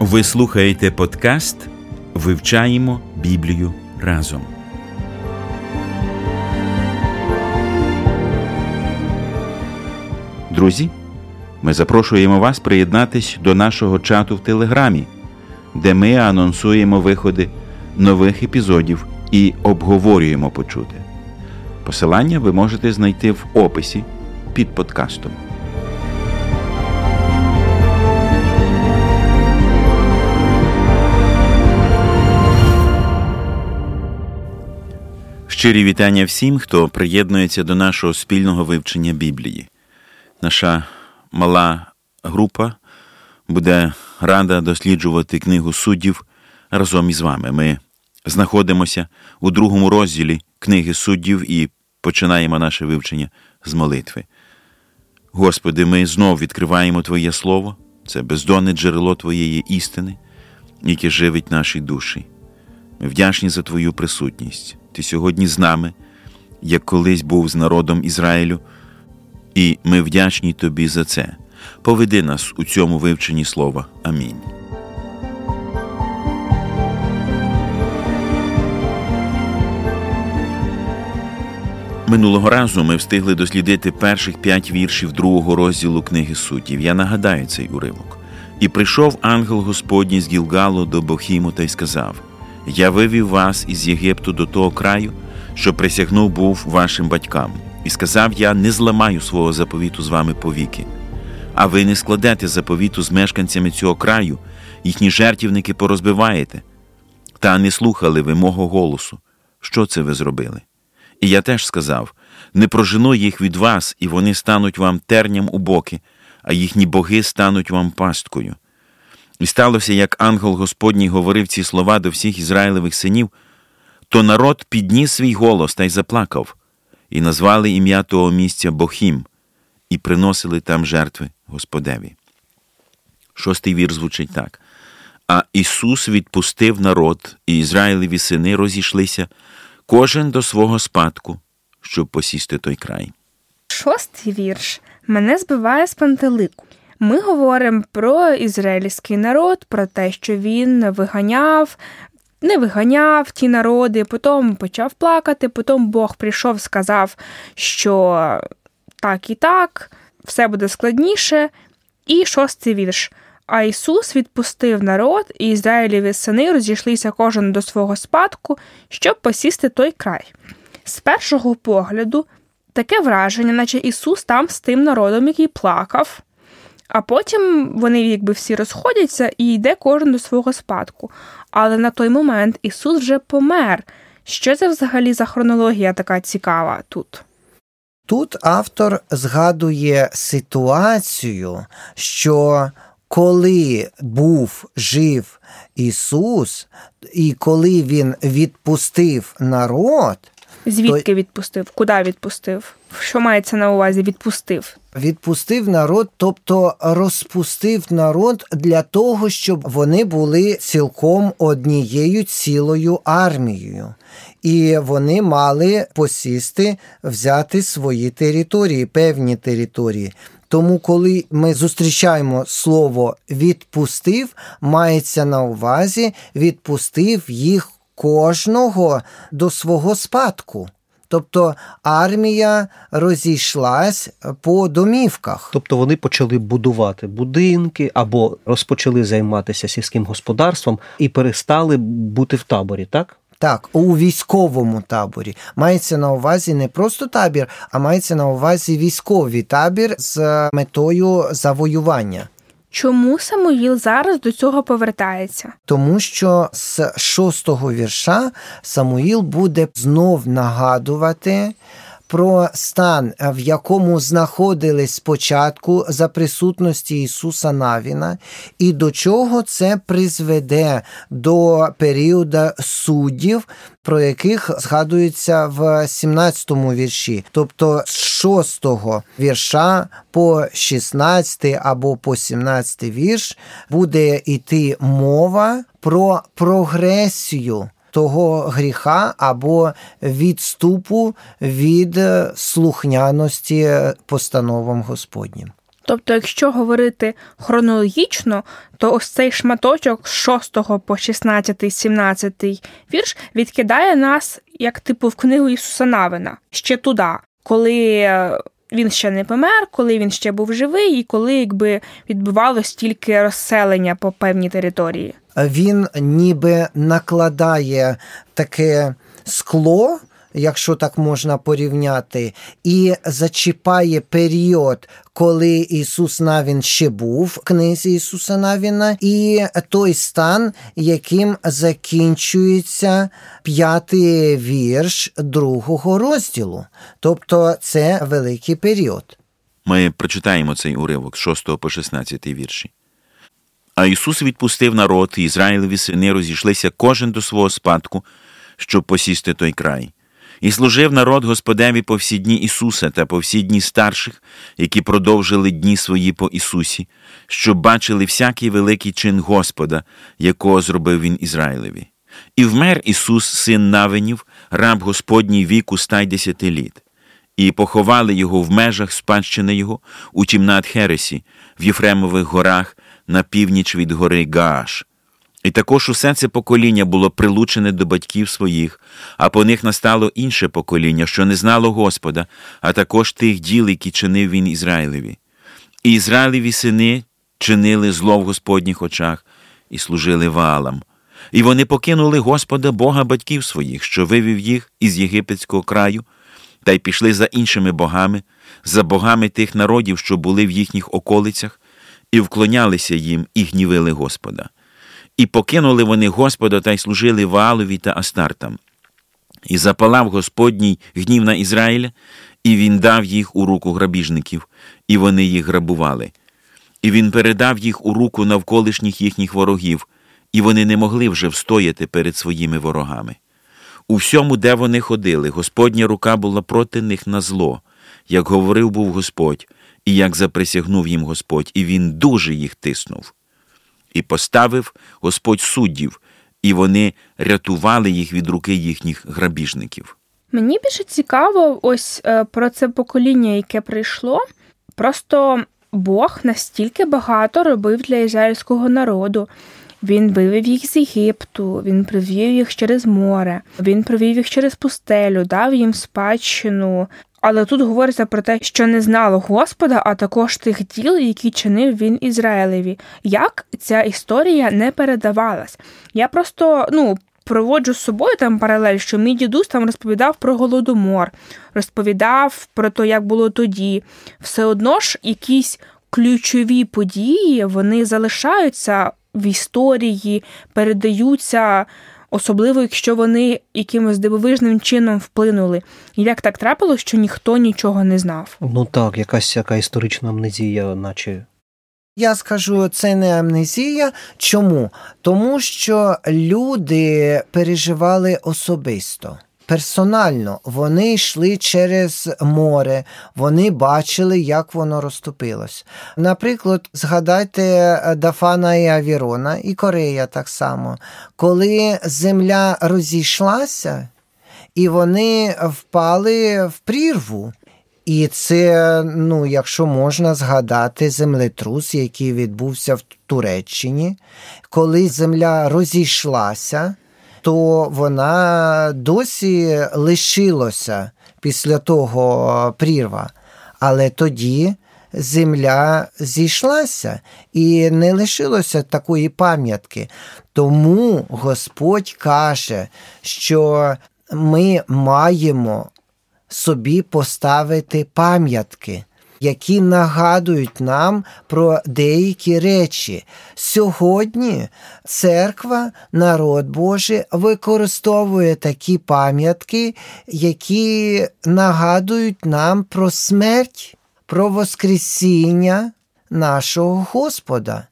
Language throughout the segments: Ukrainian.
Ви слухаєте подкаст Вивчаємо Біблію разом. Друзі, ми запрошуємо вас приєднатись до нашого чату в Телеграмі, де ми анонсуємо виходи нових епізодів і обговорюємо почути. Посилання ви можете знайти в описі під подкастом. Щирі вітання всім, хто приєднується до нашого спільного вивчення Біблії. Наша мала група буде рада досліджувати книгу суддів разом із вами. Ми знаходимося у другому розділі книги суддів і починаємо наше вивчення з молитви. Господи, ми знов відкриваємо Твоє Слово, це бездонне джерело Твоєї істини, яке живить наші душі. Ми вдячні за Твою присутність. Ти сьогодні з нами, як колись був з народом Ізраїлю, і ми вдячні Тобі за це. Поведи нас у цьому вивченні слова. Амінь. Минулого разу ми встигли дослідити перших п'ять віршів другого розділу книги суддів. Я нагадаю цей уривок. І прийшов ангел Господній з Гілгалу до Бохіму та й сказав: Я вивів вас із Єгипту до того краю, що присягнув був вашим батькам, і сказав я: не зламаю свого заповіту з вами повіки. А ви не складете заповіту з мешканцями цього краю, їхні жертівники порозбиваєте. Та не слухали ви мого голосу. Що це ви зробили? І я теж сказав: не прожену їх від вас, і вони стануть вам терням у боки, а їхні боги стануть вам пасткою. І сталося, як ангел Господній говорив ці слова до всіх Ізраїлевих синів, то народ підніс свій голос та й заплакав, і назвали ім'я того місця Бохім, і приносили там жертви Господеві. Шостий вір звучить так. А Ісус відпустив народ, і Ізраїлеві сини розійшлися, кожен до свого спадку, щоб посісти той край. Шостий вірш мене збиває з пантелику. Ми говоримо про ізраїльський народ, про те, що він виганяв, не виганяв ті народи, потім почав плакати, потім Бог прийшов, сказав, що так і так, все буде складніше. І шостий вірш. А Ісус відпустив народ, і Ізраїліві сини розійшлися кожен до свого спадку, щоб посісти той край. З першого погляду, таке враження, наче Ісус там з тим народом, який плакав, а потім вони якби всі розходяться і йде кожен до свого спадку. Але на той момент Ісус вже помер. Що це взагалі за хронологія така цікава тут? Тут автор згадує ситуацію, що коли був жив Ісус, і коли Він відпустив народ, Звідки відпустив? Куди відпустив? Що мається на увазі? Відпустив? Відпустив народ, тобто розпустив народ для того, щоб вони були цілком однією цілою армією. І вони мали посісти, взяти свої території, певні території. Тому, коли ми зустрічаємо слово відпустив, мається на увазі відпустив їх кожного до свого спадку. Тобто армія розійшлась по домівках. Тобто вони почали будувати будинки або розпочали займатися сільським господарством і перестали бути в таборі, так? Так, у військовому таборі мається на увазі не просто табір, а мається на увазі військовий табір з метою завоювання. Чому Самуїл зараз до цього повертається? Тому що з шостого вірша Самуїл буде знов нагадувати про стан, в якому знаходились спочатку за присутності Ісуса Навіна, і до чого це призведе до періоду суддів, про яких згадується в 17 вірші, тобто з 6 вірша по 16 або по 17 вірш буде йти мова про прогресію того гріха або відступу від слухняності постановам Господнім. Тобто, якщо говорити хронологічно, то ось цей шматочок з 6 по 16, 17 вірш відкидає нас як типу в книгу Ісуса Навина ще туди, коли він ще не помер, коли він ще був живий, і коли якби відбувалось тільки розселення по певній території. Він ніби накладає таке скло. Якщо так можна порівняти, і зачіпає період, коли Ісус Навін ще був в книзі Ісуса Навіна, і той стан, яким закінчується п'ятий вірш другого розділу. Тобто це великий період. Ми прочитаємо цей уривок з 6 по 16 вірші. А Ісус відпустив народ, і Ізраїлеві сини розійшлися кожен до свого спадку, щоб посісти той край. І служив народ Господеві по всі дні Ісуса та по всі дні старших, які продовжили дні свої по Ісусі, щоб бачили всякий великий чин Господа, якого зробив Він Ізраїлеві. І вмер Ісус, син Навинів, раб Господній віку ста й десяти літ, і поховали його в межах спадщини його у Тімнат Хересі, в Єфремових горах на північ від гори Гааш. І також усе це покоління було прилучене до батьків своїх, а по них настало інше покоління, що не знало Господа, а також тих діл, які чинив він Ізраїлеві. І Ізраїлеві сини чинили зло в Господніх очах і служили валам. І вони покинули Господа Бога батьків своїх, що вивів їх із єгипетського краю, та й пішли за іншими богами, за богами тих народів, що були в їхніх околицях, і вклонялися їм і гнівили Господа. І покинули вони Господа та й служили Ваалові та Астартам. І запалав Господній гнів на Ізраїля, і він дав їх у руку грабіжників, і вони їх грабували. І він передав їх у руку навколишніх їхніх ворогів, і вони не могли вже встояти перед своїми ворогами. У всьому, де вони ходили, Господня рука була проти них на зло, як говорив був Господь, і як заприсягнув їм Господь, і він дуже їх тиснув. І поставив Господь суддів, і вони рятували їх від руки їхніх грабіжників. Мені більше цікаво, ось е, про це покоління, яке прийшло. Просто Бог настільки багато робив для ізраїльського народу. Він вивів їх з Єгипту, він привів їх через море, він привів їх через пустелю, дав їм спадщину. Але тут говориться про те, що не знало Господа, а також тих діл, які чинив він Ізраїлеві. Як ця історія не передавалась? Я просто ну. Проводжу з собою там паралель, що мій дідусь там розповідав про голодомор, розповідав про те, як було тоді. Все одно ж якісь ключові події вони залишаються в історії, передаються, особливо якщо вони якимось дивовижним чином вплинули. Як так трапилось, що ніхто нічого не знав? Ну так, якась яка історична амнезія, наче. Я скажу, це не амнезія. Чому? Тому що люди переживали особисто. Персонально вони йшли через море, вони бачили, як воно розтопилось. Наприклад, згадайте Дафана і Авірона, і Корея так само, коли земля розійшлася, і вони впали в прірву. І це, ну, якщо можна згадати, землетрус, який відбувся в Туреччині, коли земля розійшлася то вона досі лишилася після того прірва. Але тоді земля зійшлася і не лишилося такої пам'ятки. Тому Господь каже, що ми маємо собі поставити пам'ятки. Які нагадують нам про деякі речі. Сьогодні церква, народ Божий, використовує такі пам'ятки, які нагадують нам про смерть, про Воскресіння нашого Господа.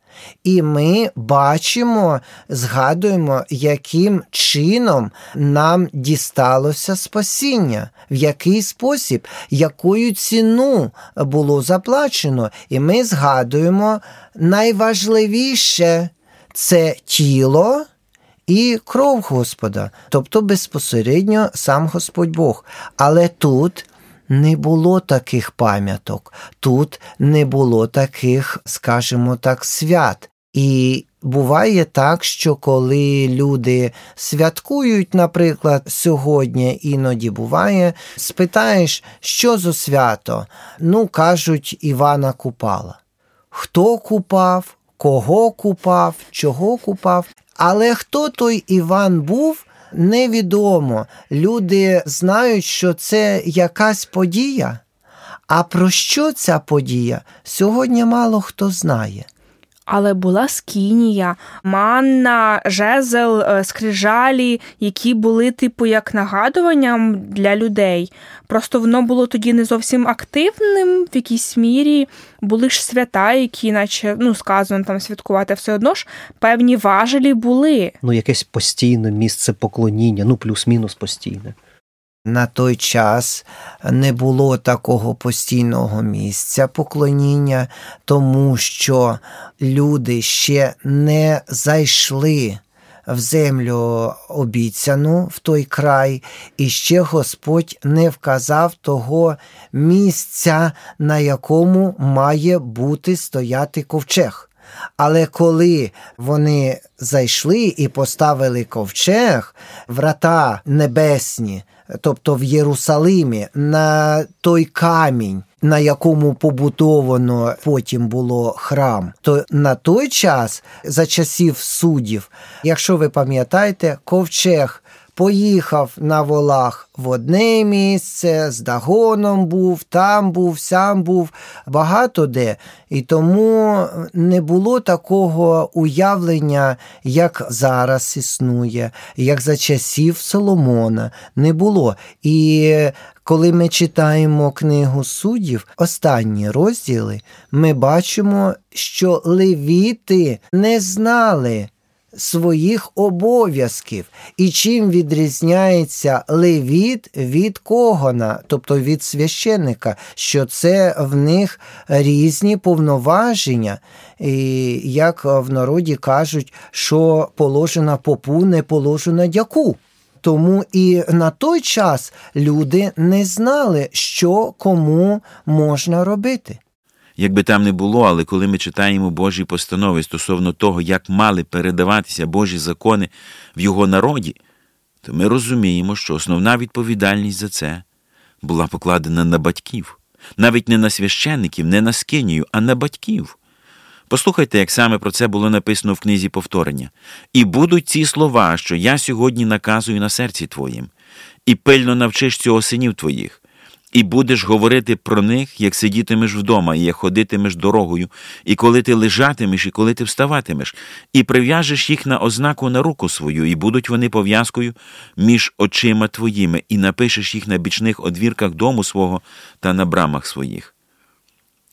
І ми бачимо, згадуємо, яким чином нам дісталося спасіння, в який спосіб, якою ціну було заплачено. І ми згадуємо найважливіше це тіло. І кров Господа, тобто безпосередньо сам Господь Бог. Але тут не було таких пам'яток, тут не було таких, скажімо так, свят. І буває так, що коли люди святкують, наприклад, сьогодні, іноді буває, спитаєш, що за свято? Ну, кажуть, Івана Купала. Хто купав, кого купав, чого купав. Але хто той Іван був, невідомо. Люди знають, що це якась подія. А про що ця подія сьогодні мало хто знає. Але була скінія, манна, жезл, е, скрижалі, які були, типу, як нагадуванням для людей. Просто воно було тоді не зовсім активним в якійсь мірі. Були ж свята, які, наче ну, сказано там святкувати, все одно ж певні важелі були. Ну, якесь постійне місце поклоніння, ну плюс-мінус постійне. На той час не було такого постійного місця поклоніння, тому що люди ще не зайшли в землю обіцяну в той край, і ще Господь не вказав того місця, на якому має бути стояти ковчег. Але коли вони зайшли і поставили ковчег, врата небесні, тобто в Єрусалимі, на той камінь, на якому побудовано потім було храм, то на той час, за часів суддів, якщо ви пам'ятаєте, ковчег поїхав на волах в одне місце, з Дагоном був, там був, сам був, багато де. І тому не було такого уявлення, як зараз існує, як за часів Соломона. Не було. І коли ми читаємо книгу суддів, останні розділи, ми бачимо, що левіти не знали своїх обов'язків і чим відрізняється левіт від когона, тобто від священника, що це в них різні повноваження, і як в народі кажуть, що положена попу, не положена дяку. Тому і на той час люди не знали, що кому можна робити. Як би там не було, але коли ми читаємо Божі постанови стосовно того, як мали передаватися Божі закони в його народі, то ми розуміємо, що основна відповідальність за це була покладена на батьків, навіть не на священників, не на скинію, а на батьків. Послухайте, як саме про це було написано в книзі повторення. І будуть ці слова, що я сьогодні наказую на серці твоїм, і пильно навчиш цього синів твоїх, і будеш говорити про них, як сидітимеш вдома, і як ходитимеш дорогою, і коли ти лежатимеш, і коли ти вставатимеш, і прив'яжеш їх на ознаку на руку свою, і будуть вони пов'язкою між очима твоїми, і напишеш їх на бічних одвірках дому свого та на брамах своїх.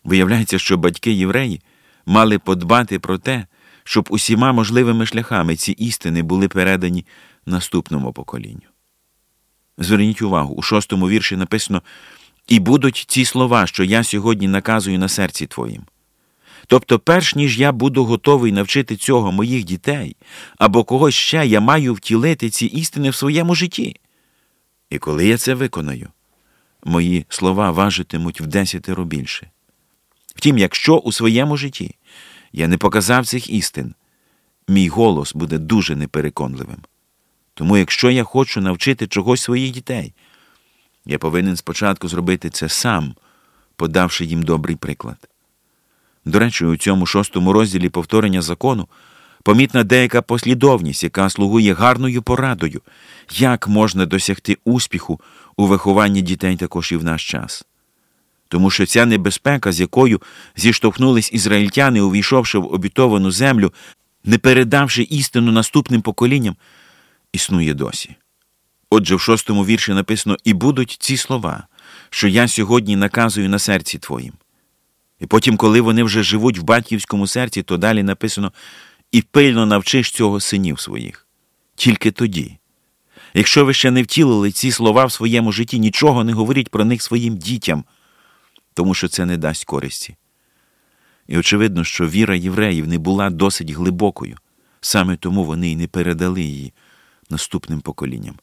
Виявляється, що батьки євреї мали подбати про те, щоб усіма можливими шляхами ці істини були передані наступному поколінню. Зверніть увагу, у шостому вірші написано І будуть ці слова, що я сьогодні наказую на серці твоїм. Тобто, перш ніж я буду готовий навчити цього моїх дітей або когось ще, я маю втілити ці істини в своєму житті. І коли я це виконаю, мої слова важитимуть в десятеро більше. Втім, якщо у своєму житті я не показав цих істин, мій голос буде дуже непереконливим. Тому, якщо я хочу навчити чогось своїх дітей, я повинен спочатку зробити це сам, подавши їм добрий приклад. До речі, у цьому шостому розділі повторення закону помітна деяка послідовність, яка слугує гарною порадою, як можна досягти успіху у вихованні дітей також і в наш час. тому що ця небезпека, з якою зіштовхнулись ізраїльтяни, увійшовши в обітовану землю, не передавши істину наступним поколінням, існує досі. Отже, в шостому вірші написано: І будуть ці слова, що я сьогодні наказую на серці твоїм. І потім, коли вони вже живуть в батьківському серці, то далі написано і пильно навчиш цього синів своїх. Тільки тоді. Якщо ви ще не втілили ці слова в своєму житті, нічого не говоріть про них своїм дітям, тому що це не дасть користі. І очевидно, що віра євреїв не була досить глибокою, саме тому вони й не передали її наступним поколінням.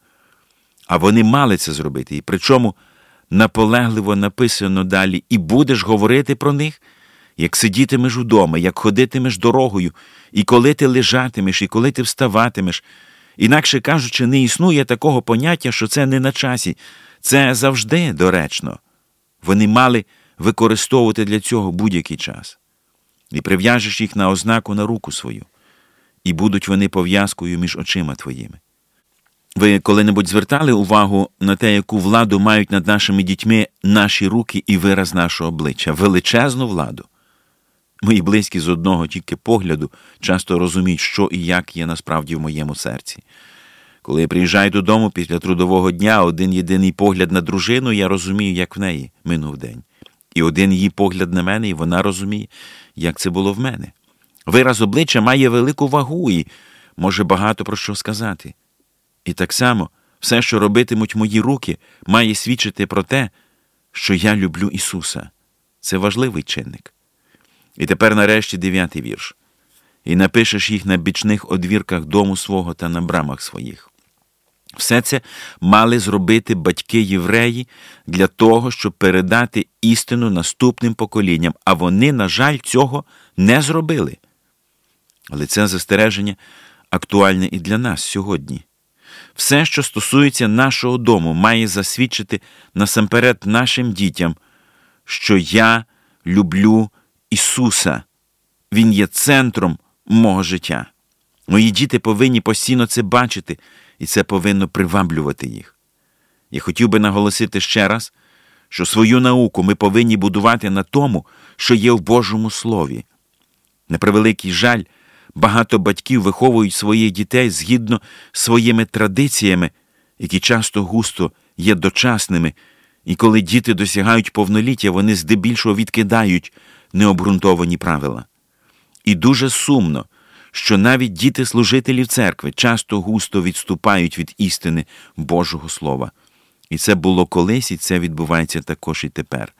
А вони мали це зробити, і причому наполегливо написано далі, і будеш говорити про них, як сидітимеш удома, як ходитимеш дорогою, і коли ти лежатимеш, і коли ти вставатимеш. Інакше кажучи, не існує такого поняття, що це не на часі, це завжди доречно. Вони мали використовувати для цього будь-який час. І прив'яжеш їх на ознаку на руку свою, і будуть вони пов'язкою між очима твоїми. Ви коли-небудь звертали увагу на те, яку владу мають над нашими дітьми наші руки і вираз нашого обличчя, величезну владу. Мої близькі з одного тільки погляду часто розуміють, що і як є насправді в моєму серці. Коли я приїжджаю додому після трудового дня, один єдиний погляд на дружину, я розумію, як в неї минув день. І один її погляд на мене, і вона розуміє, як це було в мене. Вираз обличчя має велику вагу і може багато про що сказати. І так само все, що робитимуть мої руки, має свідчити про те, що я люблю Ісуса. Це важливий чинник. І тепер нарешті дев'ятий вірш. І напишеш їх на бічних одвірках дому свого та на брамах своїх. Все це мали зробити батьки євреї для того, щоб передати істину наступним поколінням, а вони, на жаль, цього не зробили. Але це застереження актуальне і для нас сьогодні. Все, що стосується нашого дому, має засвідчити насамперед нашим дітям, що я люблю Ісуса, Він є центром мого життя. Мої діти повинні постійно це бачити, і це повинно приваблювати їх. Я хотів би наголосити ще раз, що свою науку ми повинні будувати на тому, що є в Божому Слові. На превеликий жаль, багато батьків виховують своїх дітей згідно своїми традиціями, які часто густо є дочасними, і коли діти досягають повноліття, вони здебільшого відкидають необґрунтовані правила. І дуже сумно, що навіть діти служителів церкви часто густо відступають від істини Божого Слова. І це було колись, і це відбувається також і тепер.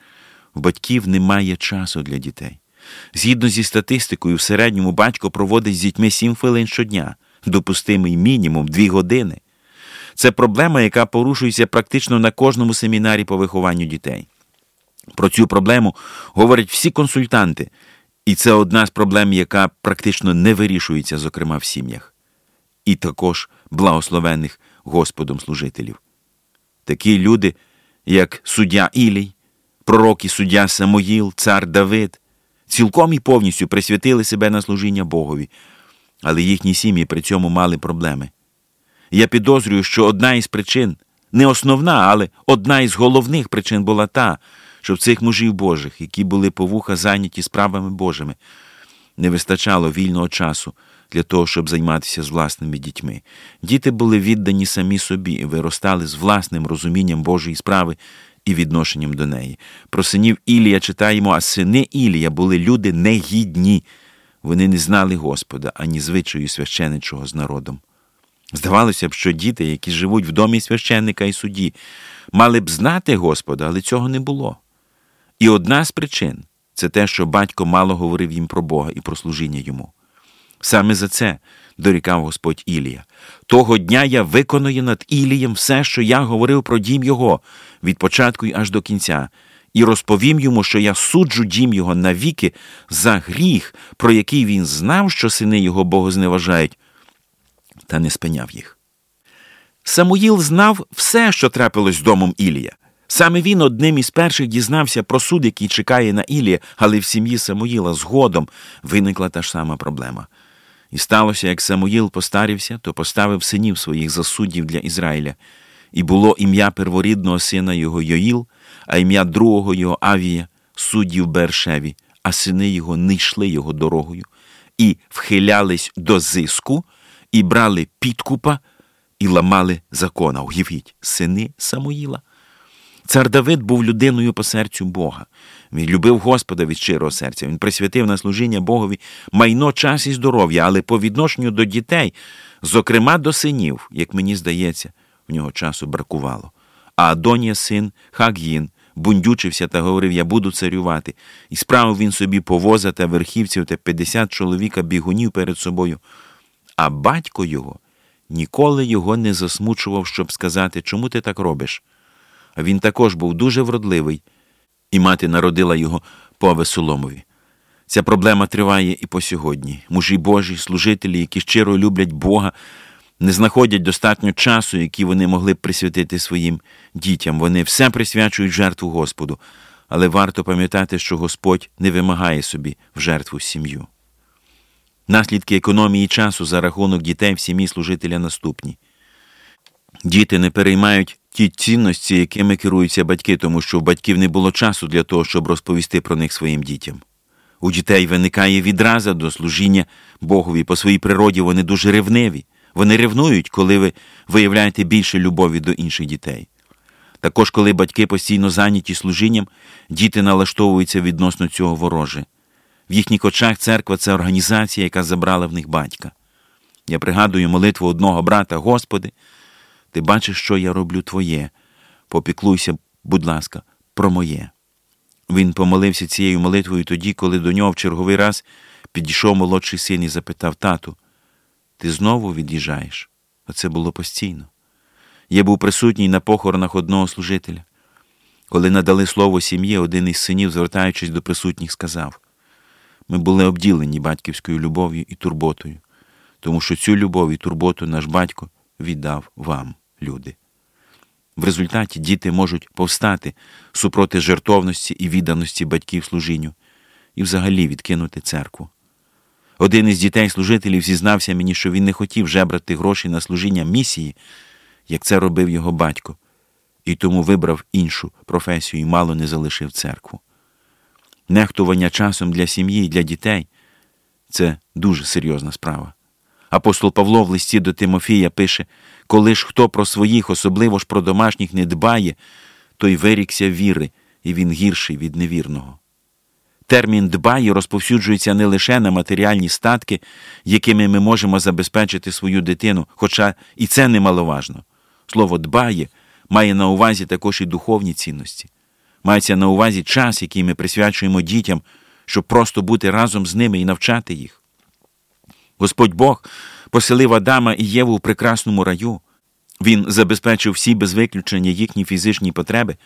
У батьків немає часу для дітей. Згідно зі статистикою, в середньому батько проводить з дітьми 7 хвилин щодня, допустимий мінімум 2 години. Це проблема, яка порушується практично на кожному семінарі по вихованню дітей. Про цю проблему говорять всі консультанти, і це одна з проблем, яка практично не вирішується, зокрема в сім'ях, і також благословених Господом служителів. Такі люди, як суддя Ілій, пророк і суддя Самоїл, цар Давид, цілком і повністю присвятили себе на служіння Богові, але їхні сім'ї при цьому мали проблеми. Я підозрюю, що одна із причин, не основна, але одна із головних причин була та, що в цих мужів Божих, які були по вуха зайняті справами Божими, не вистачало вільного часу для того, щоб займатися з власними дітьми. Діти були віддані самі собі і виростали з власним розумінням Божої справи і відношенням до неї. Про синів Ілія читаємо, а сини Ілія були люди негідні. Вони не знали Господа ані звичаю священичого з народом. Здавалося б, що діти, які живуть в домі священника і судді, мали б знати Господа, але цього не було. І одна з причин це те, що батько мало говорив їм про Бога і про служіння йому. Саме за це дорікав Господь Ілія. Того дня я виконую над Ілієм все, що я говорив про дім його, від початку й аж до кінця, і розповім йому, що я суджу дім його навіки за гріх, про який він знав, що сини його богозневажають, та не спиняв їх. Самуїл знав все, що трапилось з домом Ілія. Саме він одним із перших дізнався про суд, який чекає на Ілія, але в сім'ї Самуїла згодом виникла та ж сама проблема. І сталося, як Самуїл постарівся, то поставив синів своїх за суддів для Ізраїля, і було ім'я перворідного сина його Йоїл, а ім'я другого його Авія, суддів Бершеві, а сини його не йшли його дорогою, і вхилялись до зиску, і брали підкупа, і ламали закона. Уявіть, сини Самуїла. Цар Давид був людиною по серцю Бога. Він любив Господа від щирого серця. Він присвятив на служіння Богові майно, час і здоров'я, але по відношенню до дітей, зокрема до синів, як мені здається, в нього часу бракувало. А Адонія син Хаг'їн бундючився та говорив: Я буду царювати. І справив він собі повоза та верхівців та 50 чоловіка бігунів перед собою. А батько його ніколи його не засмучував, щоб сказати, чому ти так робиш. Він також був дуже вродливий, і мати народила його по Весоломові. Ця проблема триває і по сьогодні. Мужі Божі, служителі, які щиро люблять Бога, не знаходять достатньо часу, який вони могли б присвятити своїм дітям. Вони все присвячують жертву Господу, але варто пам'ятати, що Господь не вимагає собі в жертву сім'ю. Наслідки економії часу за рахунок дітей в сім'ї служителя наступні. Діти не переймають ті цінності, якими керуються батьки, тому що у батьків не було часу для того, щоб розповісти про них своїм дітям. У дітей виникає відраза до служіння Богові. По своїй природі вони дуже ревниві. Вони ревнують, коли ви виявляєте більше любові до інших дітей. Також, коли батьки постійно зайняті служінням, діти налаштовуються відносно цього вороже. В їхніх очах церква це організація, яка забрала в них батька. Я пригадую молитву одного брата, Господи, ти бачиш, що я роблю Твоє. Попіклуйся, будь ласка, про моє. Він помолився цією молитвою тоді, коли до нього в черговий раз підійшов молодший син і запитав тату, ти знову від'їжджаєш? А це було постійно. Я був присутній на похоронах одного служителя. Коли надали слово сім'ї, один із синів, звертаючись до присутніх, сказав: ми були обділені батьківською любов'ю і турботою, тому що цю любов і турботу наш батько віддав вам, люди. В результаті діти можуть повстати супроти жертовності і відданості батьків служінню і взагалі відкинути церкву. Один із дітей-служителів зізнався мені, що він не хотів жебрати гроші на служіння місії, як це робив його батько, і тому вибрав іншу професію і мало не залишив церкву. Нехтування часом для сім'ї і для дітей це дуже серйозна справа. Апостол Павло в листі до Тимофія пише: коли ж хто про своїх, особливо ж про домашніх, не дбає, той вирікся віри, і він гірший від невірного. Термін дбає розповсюджується не лише на матеріальні статки, якими ми можемо забезпечити свою дитину, хоча і це немаловажно. Слово дбає має на увазі також і духовні цінності. Мається на увазі час, який ми присвячуємо дітям, щоб просто бути разом з ними і навчати їх. Господь Бог поселив Адама і Єву в прекрасному раю. Він забезпечив всі без виключення їхні фізичні потреби,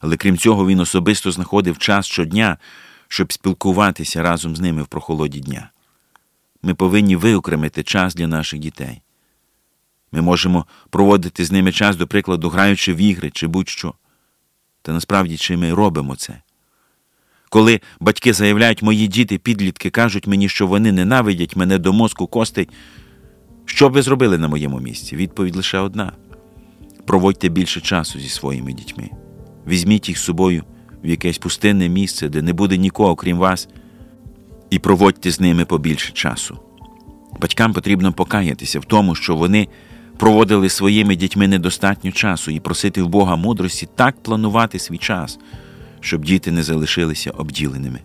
але крім цього, він особисто знаходив час щодня, щоб спілкуватися разом з ними в прохолоді дня. Ми повинні виокремити час для наших дітей. Ми можемо проводити з ними час, до прикладу, граючи в ігри чи будь-що. Та насправді чи ми робимо це? Коли батьки заявляють, мої діти, підлітки кажуть мені, що вони ненавидять мене до мозку костей, що б ви зробили на моєму місці? Відповідь лише одна: проводьте більше часу зі своїми дітьми. Візьміть їх з собою в якесь пустинне місце, де не буде нікого, крім вас, і проводьте з ними побільше часу. Батькам потрібно покаятися в тому, що вони проводили своїми дітьми недостатньо часу і просити в Бога мудрості так планувати свій час, щоб діти не залишилися обділеними.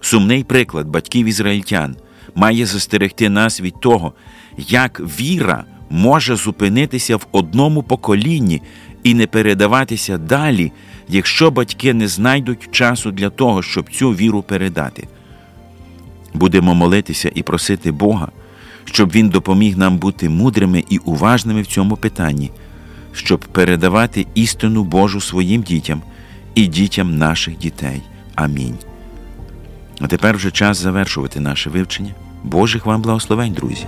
Сумний приклад батьків ізраїльтян має застерегти нас від того, як віра може зупинитися в одному поколінні і не передаватися далі, якщо батьки не знайдуть часу для того, щоб цю віру передати. Будемо молитися і просити Бога, щоб Він допоміг нам бути мудрими і уважними в цьому питанні, щоб передавати істину Божу своїм дітям і дітям наших дітей. Амінь. А тепер вже час завершувати наше вивчення. Божих вам благословень, друзі!